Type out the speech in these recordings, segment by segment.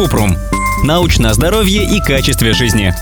Купрум. Научное здоровье и качестве жизни.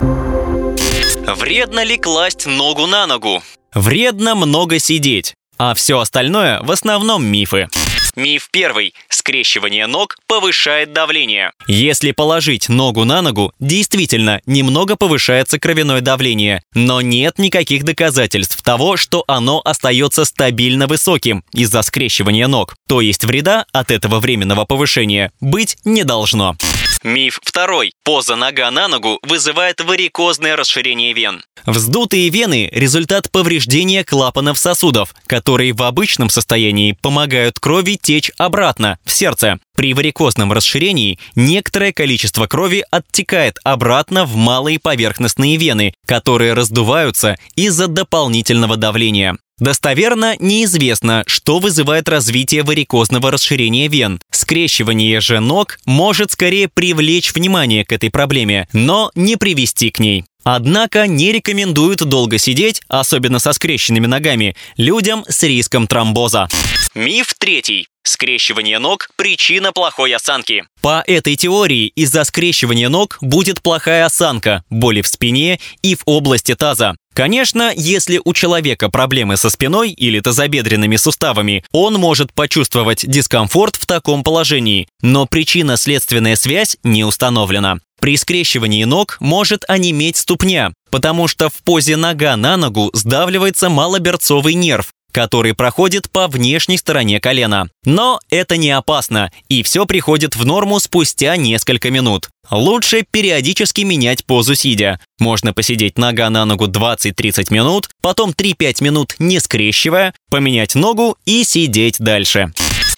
Вредно ли класть ногу на ногу? Вредно много сидеть, а все остальное в основном мифы. Миф первый. Скрещивание ног повышает давление. Если положить ногу на ногу, действительно немного повышается кровяное давление, но нет никаких доказательств того, что оно остается стабильно высоким из-за скрещивания ног. То есть вреда от этого временного повышения быть не должно. Миф второй. Поза нога на ногу вызывает варикозное расширение вен. Вздутые вены – результат повреждения клапанов сосудов, которые в обычном состоянии помогают крови течь обратно, в сердце. При варикозном расширении некоторое количество крови оттекает обратно в малые поверхностные вены, которые раздуваются из-за дополнительного давления. Достоверно неизвестно, что вызывает развитие варикозного расширения вен. Скрещивание же ног может скорее привлечь внимание к этой проблеме, но не привести к ней. Однако не рекомендуют долго сидеть, особенно со скрещенными ногами, людям с риском тромбоза. Миф третий. Скрещивание ног – причина плохой осанки. По этой теории из-за скрещивания ног будет плохая осанка, боли в спине и в области таза. Конечно, если у человека проблемы со спиной или тазобедренными суставами, он может почувствовать дискомфорт в таком положении, но причинно-следственная связь не установлена. При скрещивании ног может онеметь ступня, потому что в позе нога на ногу сдавливается малоберцовый нерв, который проходит по внешней стороне колена. Но это не опасно, и все приходит в норму спустя несколько минут. Лучше периодически менять позу сидя. Можно посидеть нога на ногу 20-30 минут, потом 3-5 минут не скрещивая, поменять ногу и сидеть дальше.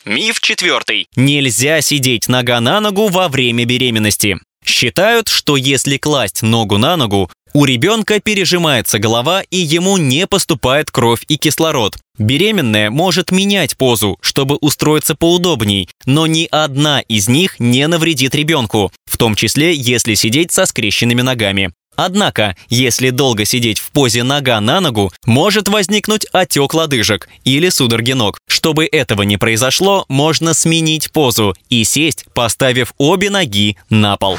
Миф четвертый. Нельзя сидеть нога на ногу во время беременности. Считают, что если класть ногу на ногу, у ребенка пережимается голова и ему не поступает кровь и кислород. Беременная может менять позу, чтобы устроиться поудобней, но ни одна из них не навредит ребенку, в том числе если сидеть со скрещенными ногами. Однако, если долго сидеть в позе нога на ногу, может возникнуть отек лодыжек или судороги ног. Чтобы этого не произошло, можно сменить позу и сесть, поставив обе ноги на пол.